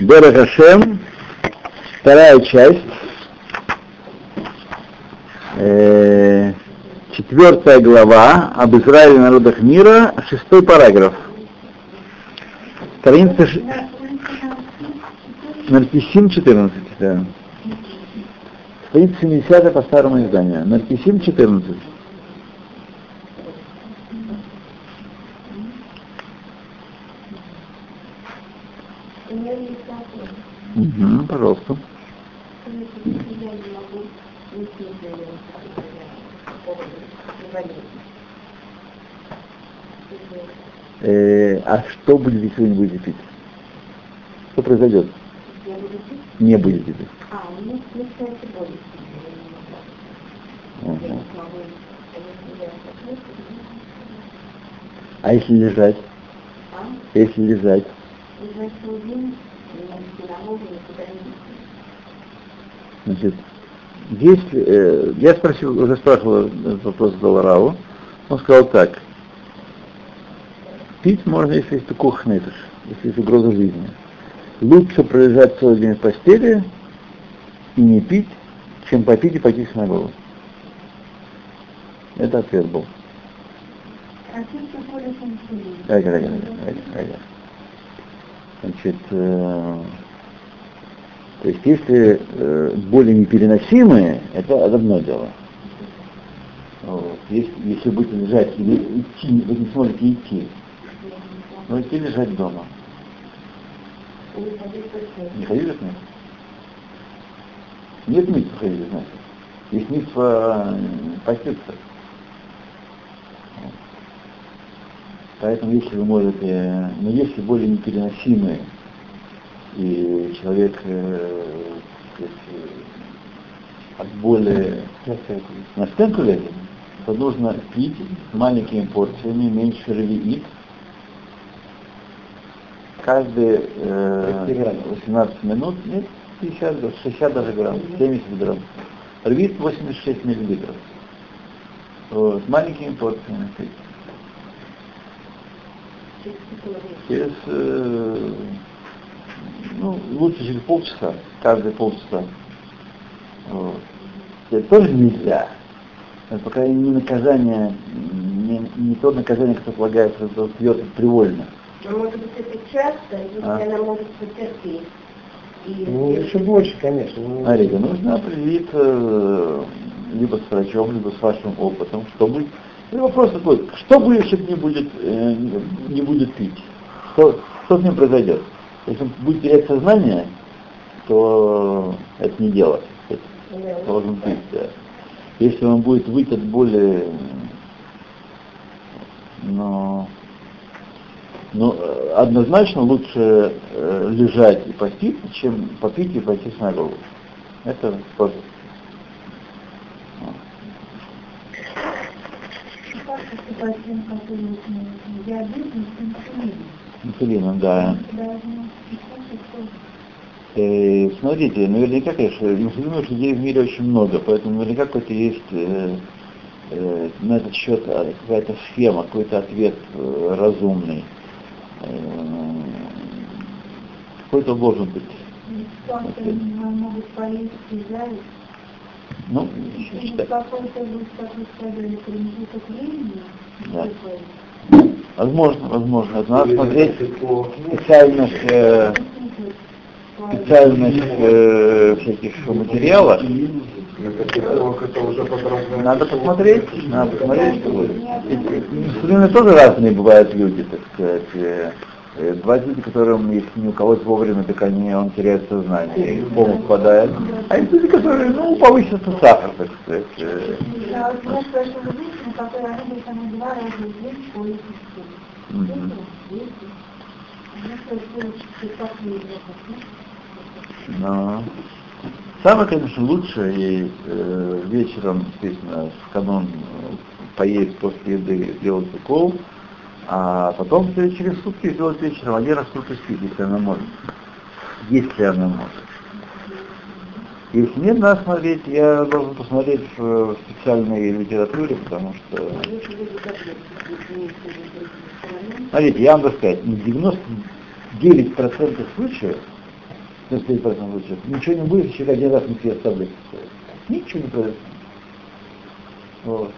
Берахашем, вторая часть, э, четвертая глава об Израиле народах мира, шестой параграф. Страница ш... Наркисим 14, да. Страница 70 по старому изданию. Наркисим 14. Угу, пожалуйста. Э, а что будет, если вы не будете пить? Что произойдет? Не будете пить. А, ну. Угу. А если лежать? А? Если лежать? Лежать Значит, если, э, я спросил, уже спрашивал этот вопрос Долларау, он сказал так, пить можно, если есть кухнетыш, если есть угроза жизни. Лучше пролежать целый день в постели и не пить, чем попить и пойти в синагогу. Это ответ был. А боли консилии. Ага, ага, ага, ага. Значит, э, то есть если э, боли непереносимые, это одно дело. Вот. Если, если будете лежать или идти, вы не сможете идти, можете лежать дома. Не ходили с ним? Нет митцва ходили ним. Есть митцва э, поститься. Поэтому если вы можете, но если боли непереносимые, и человек э, сказать, э, от боли на стенку лезет, то нужно пить маленькими порциями, меньше ревиит, каждые э, 18 минут, нет, 50, даже, 60 даже грамм, 70 грамм. Рвит 86 миллилитров. Вот, маленькими порциями пить. Через, э, ну, лучше через полчаса, каждые полчаса. Вот. Это тоже нельзя. Это пока не наказание, не, не то наказание, которое полагается, что пьет привольно. Но может быть это часто, если А. она может потерпеть. И Ну, еще больше, конечно. Ну, Смотрите, нужно определиться э, либо с врачом, либо с вашим опытом, что будет. И вопрос такой, что будет, если не будет, э, не- будет пить? Что, что с ним произойдет? Если он будет терять сознание, то это не дело. Должен пить, да. Если он будет выйти от боли, но, но э, однозначно лучше э, лежать и поститься, чем попить и пойти в синагогу. Это просто. С тем, который диабет и инсулин? Инсулином, да. Э, смотрите, наверняка, конечно, инсулиновых людей в мире очень много, поэтому наверняка какой-то есть э, э, на этот счет э, какая-то схема, какой-то ответ э, разумный. Э, какой-то должен быть. ситуация Ну, Да. такой, возможно, возможно. Это надо смотреть специальных, э, специальных э, всяких подробно. Надо посмотреть, надо посмотреть, что будет. Инсулины тоже разные бывают люди, так сказать. Э, Бывают люди, которым, если не уколоть вовремя, так они, он теряет сознание, и в кому впадает. А есть люди, которые, ну, повысится сахар, так сказать. э. Я вот которая два раза в день это, Но самое, конечно, лучше и э, вечером, естественно, в канон поесть после еды, сделать укол, а потом через сутки сделать вечером один раз сутки спить, если она может. Если она может. Если нет, надо смотреть, я должен посмотреть в, специальной литературе, потому что... Смотрите, я вам сказать, ну, 99% случаев в 95% случаев. Ничего не будет, если один раз не съест таблетку. Ничего не произойдет. Вот.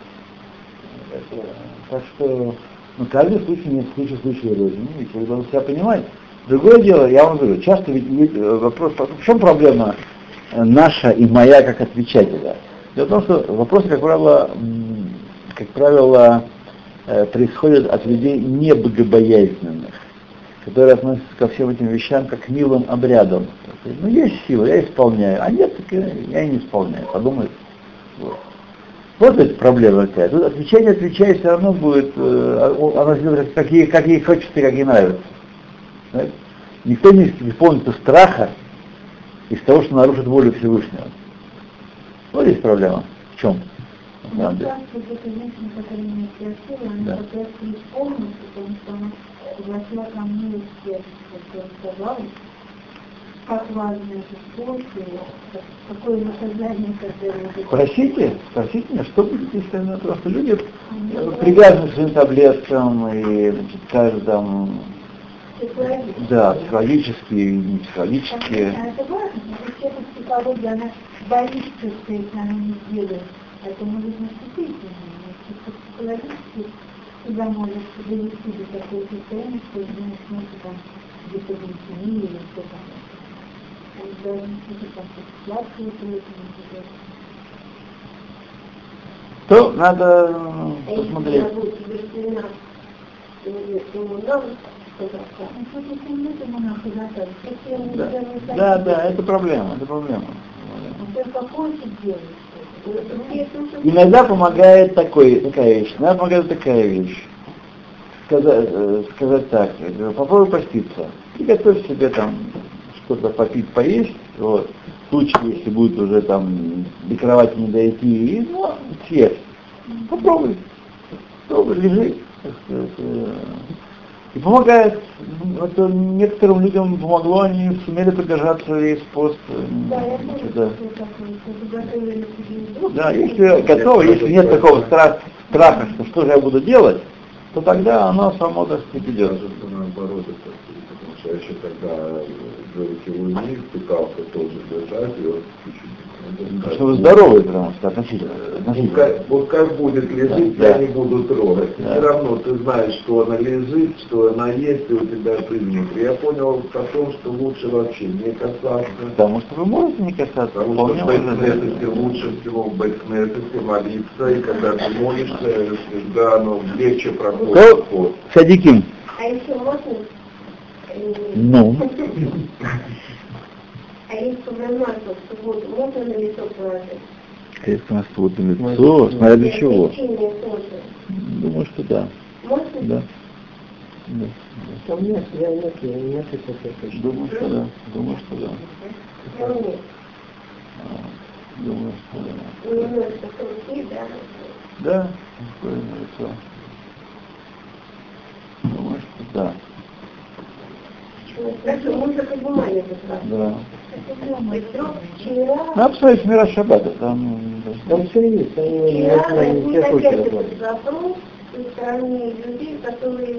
Так что, ну, каждый случай нет случая случая рознь. И человек должен себя понимать. Другое дело, я вам говорю, часто ведь ведь, э, вопрос, в чем проблема э, наша и моя как отвечателя? Дело в том, что вопросы, как правило, как правило, э, происходят от людей не богобоязненных, которые относятся ко всем этим вещам как к милым обрядам. Ну, есть сила, я исполняю, а нет, так я не исполняю, подумай. Вот. Вот эта проблема какая. Тут отвечание, отвечая, все равно будет, э, сделает, как ей, как ей хочется и как ей нравится. Знаете? Никто не исполнится страха из того, что нарушит волю Всевышнего. Вот здесь проблема. В чем? На Ну, самом деле. Да. Как важно это как- какое наказание, когда вы Спросите, спросите меня, что будет, если она просто люди э, привязаны к своим таблеткам и значит, каждый там, да, психологические и не психологические. А это важно, что эта психология, она боится, что если она не сделает, это может наступить на нее. Чисто психологически себя может довести до такого состояния, что не начнется там где-то или что-то. То надо э, посмотреть. Да, да, да, это проблема, это проблема. Иногда помогает такой, такая вещь, иногда помогает такая вещь. Сказать, э, сказать так, попробуй поститься. И готовь себе там что-то попить, поесть, вот. В случае, если будет уже там до кровати не дойти, и, ну, съесть. Попробуй. Попробуй, лежи. э. И помогает. Ну, Это некоторым людям помогло, они сумели продержаться весь пост. э, Да, да. еду. Да, если готово, если нет такого страха, страха, что что же я буду делать, то тогда оно само, так сказать, идет. Даже наоборот, это, потому что еще тогда говорите, не пытался тоже держать, и вот чуть-чуть. Потому что вы здоровы, потому что относительно. Вот относительно. как, вот как будет лежить, Да. я не буду трогать. Да. Все равно ты знаешь, что она лежит, что она есть, и у тебя внутри. Я понял о том, что лучше вообще не касаться. Потому что вы можете не касаться, Потому что в сделать. лучше всего в Бейкнесете молиться, и когда ты молишься, всегда оно легче проходит. Садиким. А еще можно? э, Ну. А если промазал в субботу, можно на лицо положить? Если на стул на лицо, смотря для чего. Думаю, что да. Можно? Да. Да. Там нет, я нет, я нет, это Думаю, что да. Думаю, что да. Ну. А, Думаю, что да. Немножко руки, да. Да, такое на лицо. Думаю, что да. Просто. Да. Ну, обстоит мира шаббата, там... Там все есть, там не все случаи этот запрос со стороны людей, которые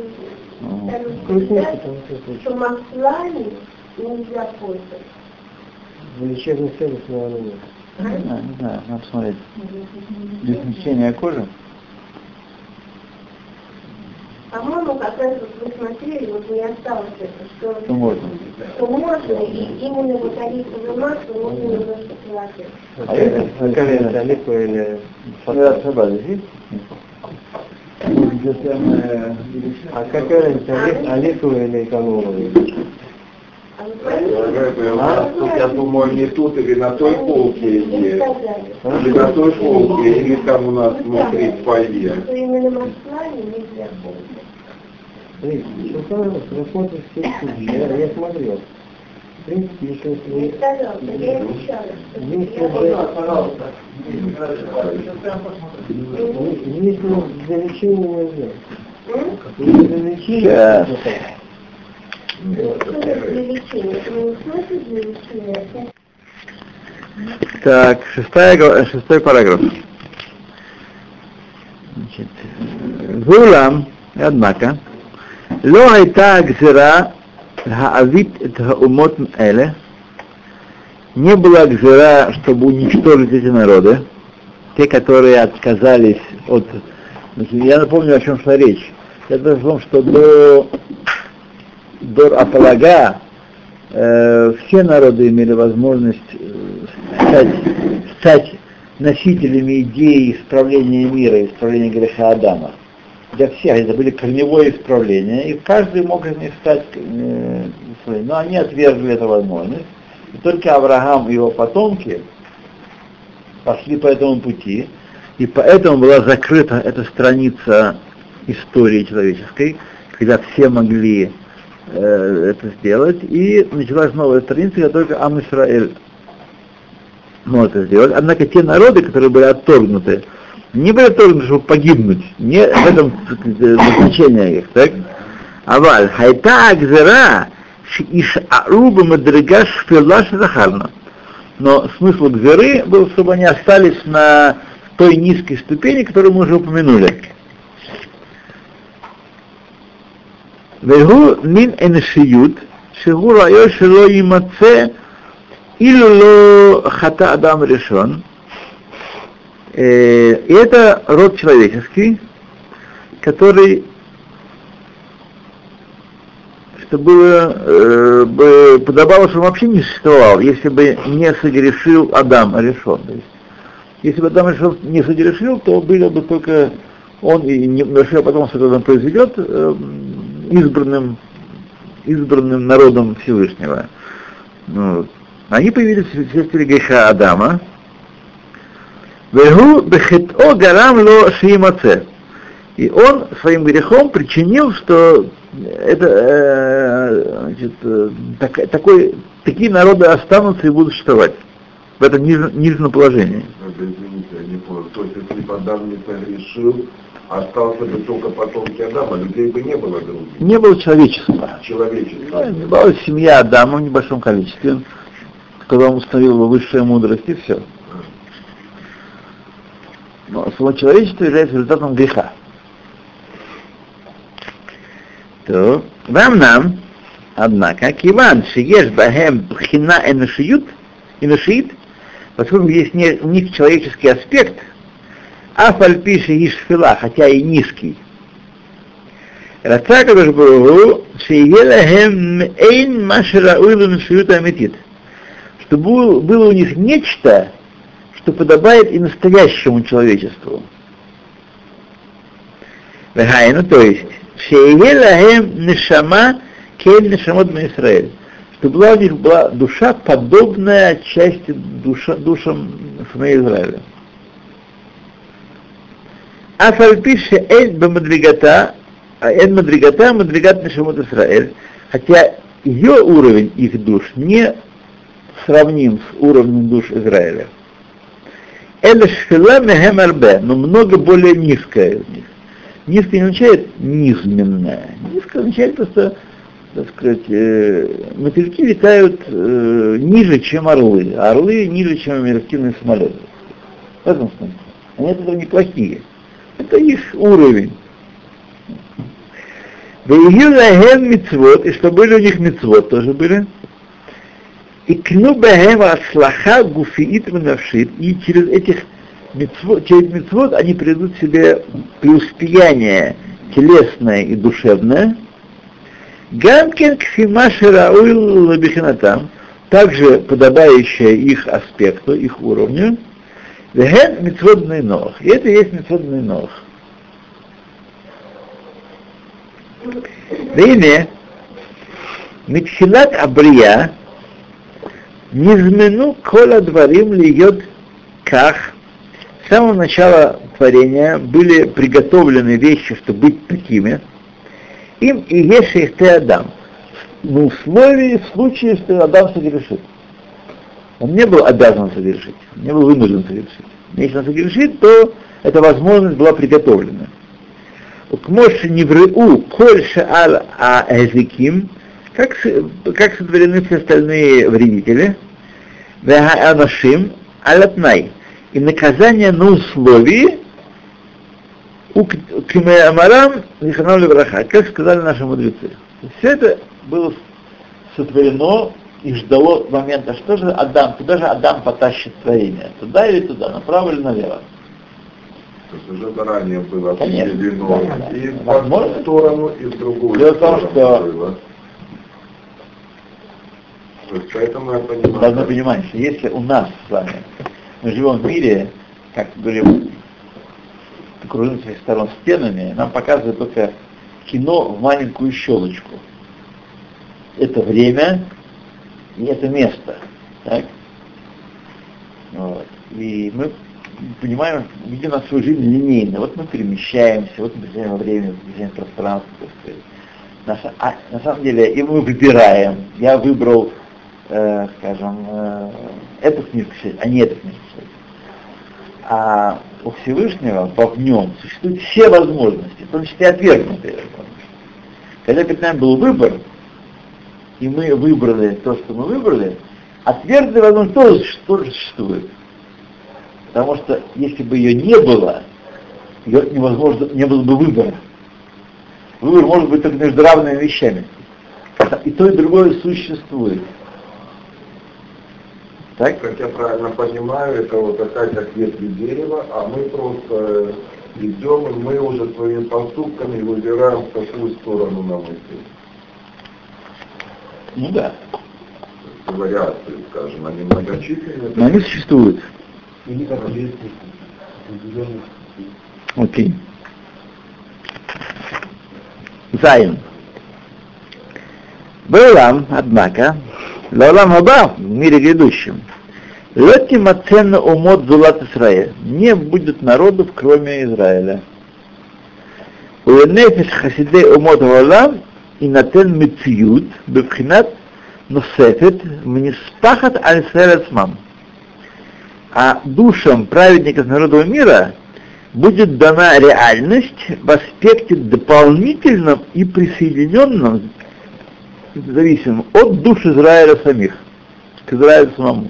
Ну, стали Крутится утверждать, там все случаи. что маслами нельзя пользоваться. В лечебных целях, наверное, нет. Не знаю, не знаю, надо посмотреть. Для смягчения кожи? По-моему, как раз вот вы смотрели, вот не осталось это, что, Что можно. что можно, и именно вот оливковое масло можно немножко приложить. А это- А оливковое или? Где самое А какая разница, олив- оливковое или экономовое? А тут, я думаю, не тут или на той полке есть. сказали, Или на той полке, или там у нас внутри в фойе. что именно маслами нельзя пользоваться. Смотри, что просмотр всех судей, я, я смотрел. В принципе, еще... Не пожалуйста, я еще раз. Если за лечение нельзя. Если за лечение... Так, шестая, э, шестой параграф. Значит, Зулам, однако, לא הייתה הגזירה להעביד את האומות האלה не была гзера, чтобы уничтожить эти народы, те, которые отказались от... Я напомню, о чем шла речь. Это о том, что до, до Апалага э, все народы имели возможность э, стать, стать носителями идеи исправления мира, исправления греха Адама. Для всех. Это были корневое исправление, и каждый мог из них стать э, но они отвергли эту возможность. И только Авраам и его потомки пошли по этому пути, и поэтому была закрыта эта страница истории человеческой, когда все могли э, это сделать, и началась новая страница, когда только Ам Исраэль мог это сделать. Однако те народы, которые были отторгнуты, не были чтобы погибнуть, не в этом заключение их, так? Аваль, хайта акзера, Ишаруба Мадригаш Шпила Захарна. Но смысл Гзеры был, чтобы они остались на той низкой ступени, которую мы уже упомянули. Вегу мин эншиют, шигу райо шело имаце, ло хата адам решен. И это род человеческий, который что было, э, подобало, что он вообще не существовал, если бы не согрешил Адам решен. То есть, если бы Адам решен не согрешил, то были бы только он и небольшое потомство, которое он произведет, э, избранным, избранным народом Всевышнего. Ну, они появились вследствие греха Адама. Вегу бехето гарам ло шиимаце. И он своим грехом причинил, что это, э, значит, э, так, такой, такие народы останутся и будут существовать в этом ниж, нижнем положении. Извините, я не понял. То есть, если бы Адам не согрешил, остался бы только потомки Адама, людей бы не было других. Не было человечества. Человечества. Ну, была семья Адама в небольшом количестве, когда он установил высшая мудрость, и все Но само человечество является результатом греха. То, вам нам, однако, киван шиеш бахем хина энашиют, энашиит, поскольку есть не, у них человеческий аспект, а фальпиши ишфила, хотя и низкий. רצה הקדוש ברוך הוא שיהיה להם מעין מה שראוי למציאות האמיתית. Чтобы было у них нечто, что подобает и настоящему человечеству. Вехайну, то есть, Шеелахем нишама кель нишамот Израиль. Чтобы была у них была душа, подобная части душа, душам сыновей Израиля. Афальпише эль бамадригата, эль мадригата, мадригат нишамот Израиль. Хотя ее уровень их душ не сравним с уровнем душ Израиля. Эль шфила мехем но много более низкая из них. Низкое не означает низменное. Низкое означает просто, так сказать, э, мотыльки летают э, ниже, чем орлы, а орлы ниже, чем реактивные самолеты. В этом смысле. Они от этого неплохие. Это их уровень. Вейгилахем мицвод, и что были у них мицвод тоже были. И кну бахем аслаха гуфиит навшит, и через этих митцвот, через митцвот они придут себе преуспеяние телесное и душевное. Гамкин кфимаши рауил лабихинатам, также подобающее их аспекту, их уровню. Веген митцводный ног. И это есть митцводный ног. Время Митхилат Абрия низмену кола дворим льет ках с самого начала творения были приготовлены вещи, чтобы быть такими, им и есть их ты Адам. В условии, в случае, что Адам согрешит. Он не был обязан согрешить, он не был вынужден согрешить. Если он согрешит, то эта возможность была приготовлена. К Моше Невреу, Кольше Ал Аэзиким, как, как сотворены все остальные вредители, Анашим Алатнай, и наказание на условии у Кимеамарам Ниханам Левраха, как сказали наши мудрецы. Все это было сотворено и ждало момента, что же Адам, куда же Адам потащит творение? Туда или туда, направо или налево? То есть уже заранее было Конечно, определено да, да. и в одну сторону, и в другую Дело в том, сторону что- было. То есть поэтому я понимаю. Должны понимать, что если у нас с вами, мы живем в мире, как говорим, окружены со всех сторон стенами, нам показывают только кино в маленькую щелочку. Это время и это место. Так? Вот. И мы понимаем, видим на свою жизнь линейно. Вот мы перемещаемся, вот мы перемещаем во время, перемещаем пространство. так сказать. На, са- а, на самом деле, и мы выбираем. Я выбрал, э, скажем, э, эту книжку читать, а не эту книжку читать. А у Всевышнего в нем существуют все возможности, в том числе отвергнутые возможности. Когда перед нами был выбор, и мы выбрали то, что мы выбрали, отвергнутые возможности тоже, тоже существует. Потому что если бы ее не было, ее невозможно, не было бы выбора. Выбор может быть только между равными вещами. И то, и другое существует. Так? Как я правильно понимаю, это вот такая как ветви дерева, а мы просто идем, и мы уже своими поступками выбираем, в какую сторону нам идти. Ну да. Вариации, скажем, они многочисленные. Но они существуют. Или как лестница, определенных Окей. Зайн. Баулам, однако, Лаулам Хаба, в мире грядущем, Лети Маценна Умот Зулат Исраэль. Не будет народов, кроме Израиля. Уенефиш Хасидей Умот Гаулам и Натен Мецьют Бевхинат Носефет Мниспахат Аль-Исраэль Ацмам. А душам праведников народного мира будет дана реальность в аспекте дополнительном и присоединенном, зависимым от душ Израиля самих, к Израилю самому.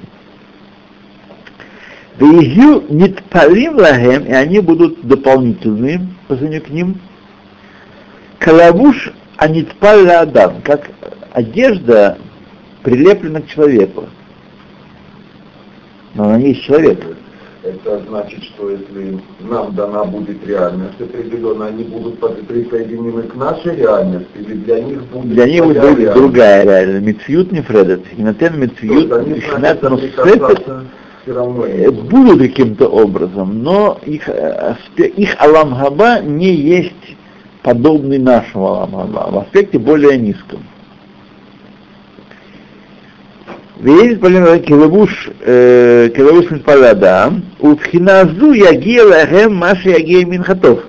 Веегю нитпалим лагем, и они будут дополнительные по к ним. Калавуш анитпаль адам, как одежда прилеплена к человеку. Но она не есть человек. Это значит, что если нам дана будет реальность определенная, они будут присоединены к нашей реальности, или для них будет Для них будет реальность? другая реальность. Мецьют не фредет. Инатен То мецьют э, будут. каким-то образом, но их, э, их Алам Хаба не есть подобный нашему Алам Хаба, в аспекте более низком. Веет полина килавуш э, килавуш митпалада, утхиназу ягия лахем маши ягия минхатов.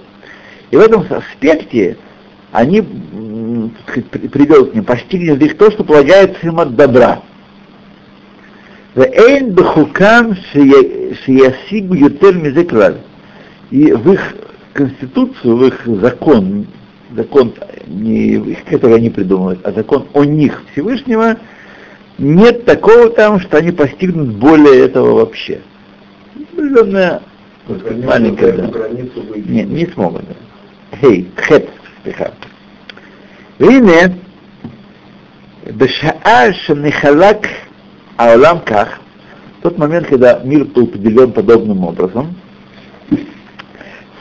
И в этом аспекте они привел к ним, постигнет их то, что полагается им от добра. И в их конституцию, в их закон, закон, не их, который они придумывают, а закон о них Всевышнего – нет такого там, что они постигнут более этого вообще. Ну, Определенная маленькая. Да. Нет, не смогут. Эй, хет, спеха. Вине, бешаа нехалак, аулам ках, тот момент, когда мир был поделен подобным образом,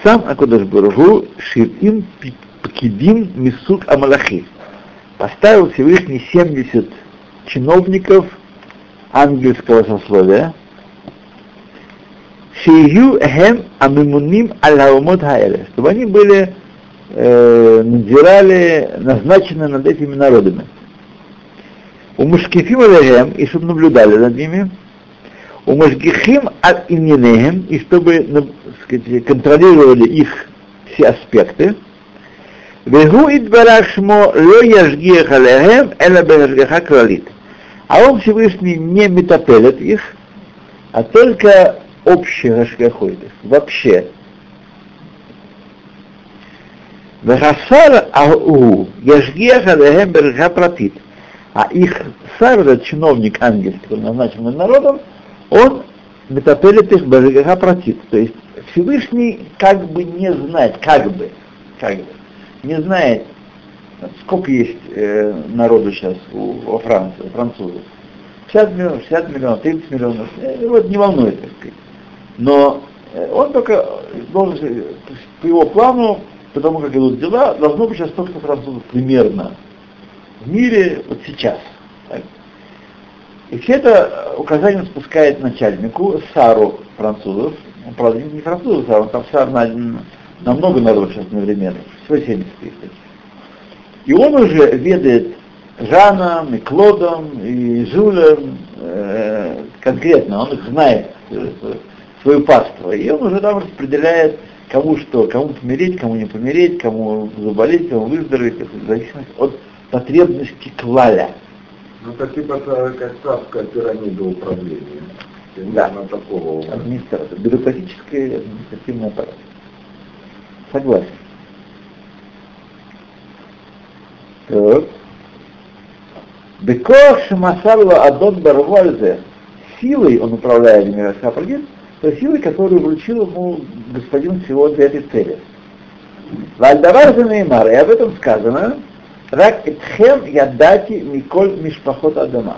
сам Акудаш Барагу Ширим Пкидим Мисук Амалахи поставил Всевышний 70 чиновников ангельского сословия, Шию Эхем Амимуним Аль-Хаумот чтобы они были, э, надзирали, назначены над этими народами. У Мушкифим Алехем, и чтобы наблюдали над ними, у Мушгихим от Ининехем, и чтобы ну, сказать, контролировали их все аспекты, Вегу идбарашмо ло яжгиях алехем, эла бежгаха кралит. А он Всевышний не метапелит их, а только общий гашгахойдес, вообще. Вехасар аху яжгиях алехем бежгаха пратит. А их сар, этот чиновник ангельский, который назначен народом, он метапелит их бежгаха пратит. То есть Всевышний как бы не знает, как бы, как бы, не знает, сколько есть э, народу сейчас у, во Франции, у французов. 50 миллионов, 60 миллионов, 30 миллионов, э, вот не волнует, так сказать. Но э, он только должен, по его плану, потому как идут дела, должно быть сейчас столько французов примерно в мире вот сейчас. Так. И все это указание спускает начальнику, Сару французов, он, правда, не французов, а он там Сар на, на много народов сейчас одновременно, всего 70 тысяч. И он уже ведает Жаном, и Клодом, и Жюлем, э, конкретно, он их знает, э, свою паству, и он уже там распределяет, кому что, кому помереть, кому не помереть, кому заболеть, кому выздороветь, в зависимости от потребности клаля. Ну, это типа как царская пирамида управления. Да. Такого. Администрация, бюрократический административный аппарат. Согласен. Так. Бекох Шамасарло Адон Барвальзе силой он управляет Мирасхапагин, то силой, которую вручил ему господин всего для этой цели. Вальдавар Неймар, и об этом сказано, Рак Этхем Ядати Миколь Мишпахот Адама.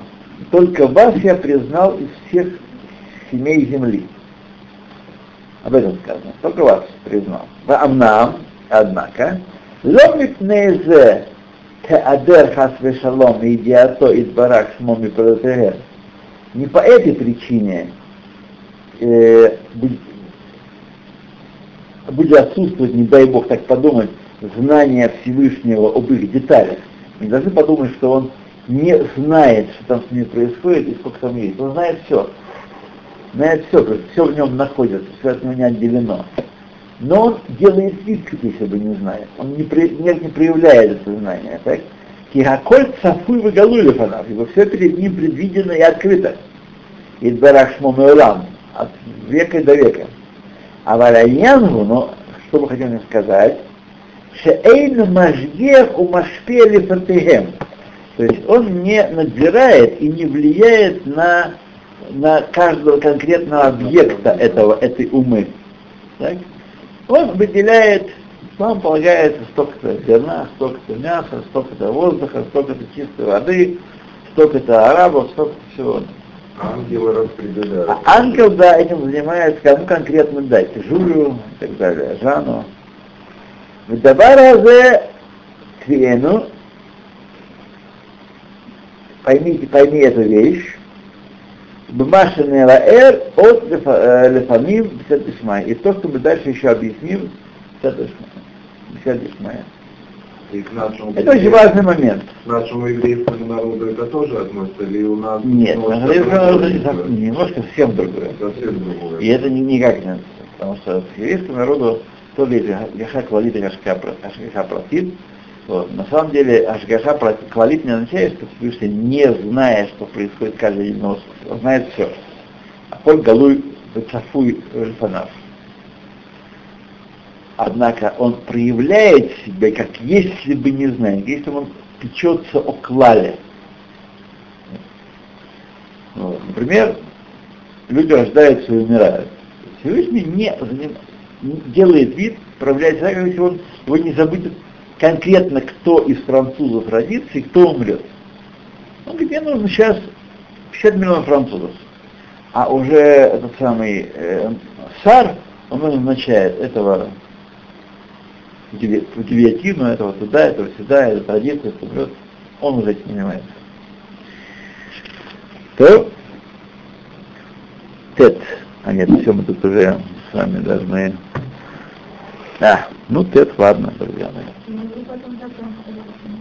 Только вас я признал из всех семей земли. Об этом сказано. Только вас признал. Амнам, однако, ломит незе теадер хас вешалом и идиато из барак шмоми протегер. Не по этой причине э, будет отсутствовать, не дай Бог так подумать, знание Всевышнего об их деталях. Не должны подумать, что он не знает, что там с ними происходит и сколько там есть. Он знает все. Знает все, все в нем находится, все от него не отделено. Но он делает вид, как если бы не знает. Он не, при, не, не проявляет это знание. Так? Кихаколь цафуй выголули фанав, ибо все перед ним предвидено и открыто. Идбарах шмомеулам, от века до века. А валяянгу, но что мы хотим сказать, шеэйн мажгех у машпели фантехем. То есть он не надзирает и не влияет на, на каждого конкретного объекта этого, этой умы. Так? Он выделяет, вам полагается столько-то зерна, столько-то мяса, столько-то воздуха, столько-то чистой воды, столько-то арабов, столько-то всего. Ангелы распределяют. А ангел, да, этим занимается, кому конкретно дать, Жулю и так далее, Жану. В Дабаразе Квену, поймите, пойми эту вещь, Бмашин Эр от Лефамим Бесед Ишмай. И то, что мы дальше еще объясним, к нашему Это очень важный момент. К нашему еврейскому народу это тоже относится, или у нас... Нет, немножко еврейскому народу не немножко совсем другое. Совсем другое. И это ни- никак не относится, потому что к еврейскому народу то ли Гаша Квалит и Гашка Протит, вот. На самом деле Ашгаша Квалит не означает, что Всевышний, не зная, что происходит каждый день, но он знает все. А Коль Галуй Бецафуй Эльфанав. Однако он проявляет себя, как если бы не знает, если бы он печется о клале. Вот. Например, люди рождаются и умирают. Всевышний не, не делает вид, проявляет себя, как если он его не забудет конкретно, кто из французов родится и кто умрет. Говорит, мне нужно сейчас 50 миллионов французов. А уже этот самый э, Сар, он назначает этого гильотину, этого туда, этого сюда, этого родится, это умрет. Он уже этим занимается. То Тет. А нет, все, мы тут уже с вами должны... А, ну Тет, ладно, друзья мои. Заканчиваем.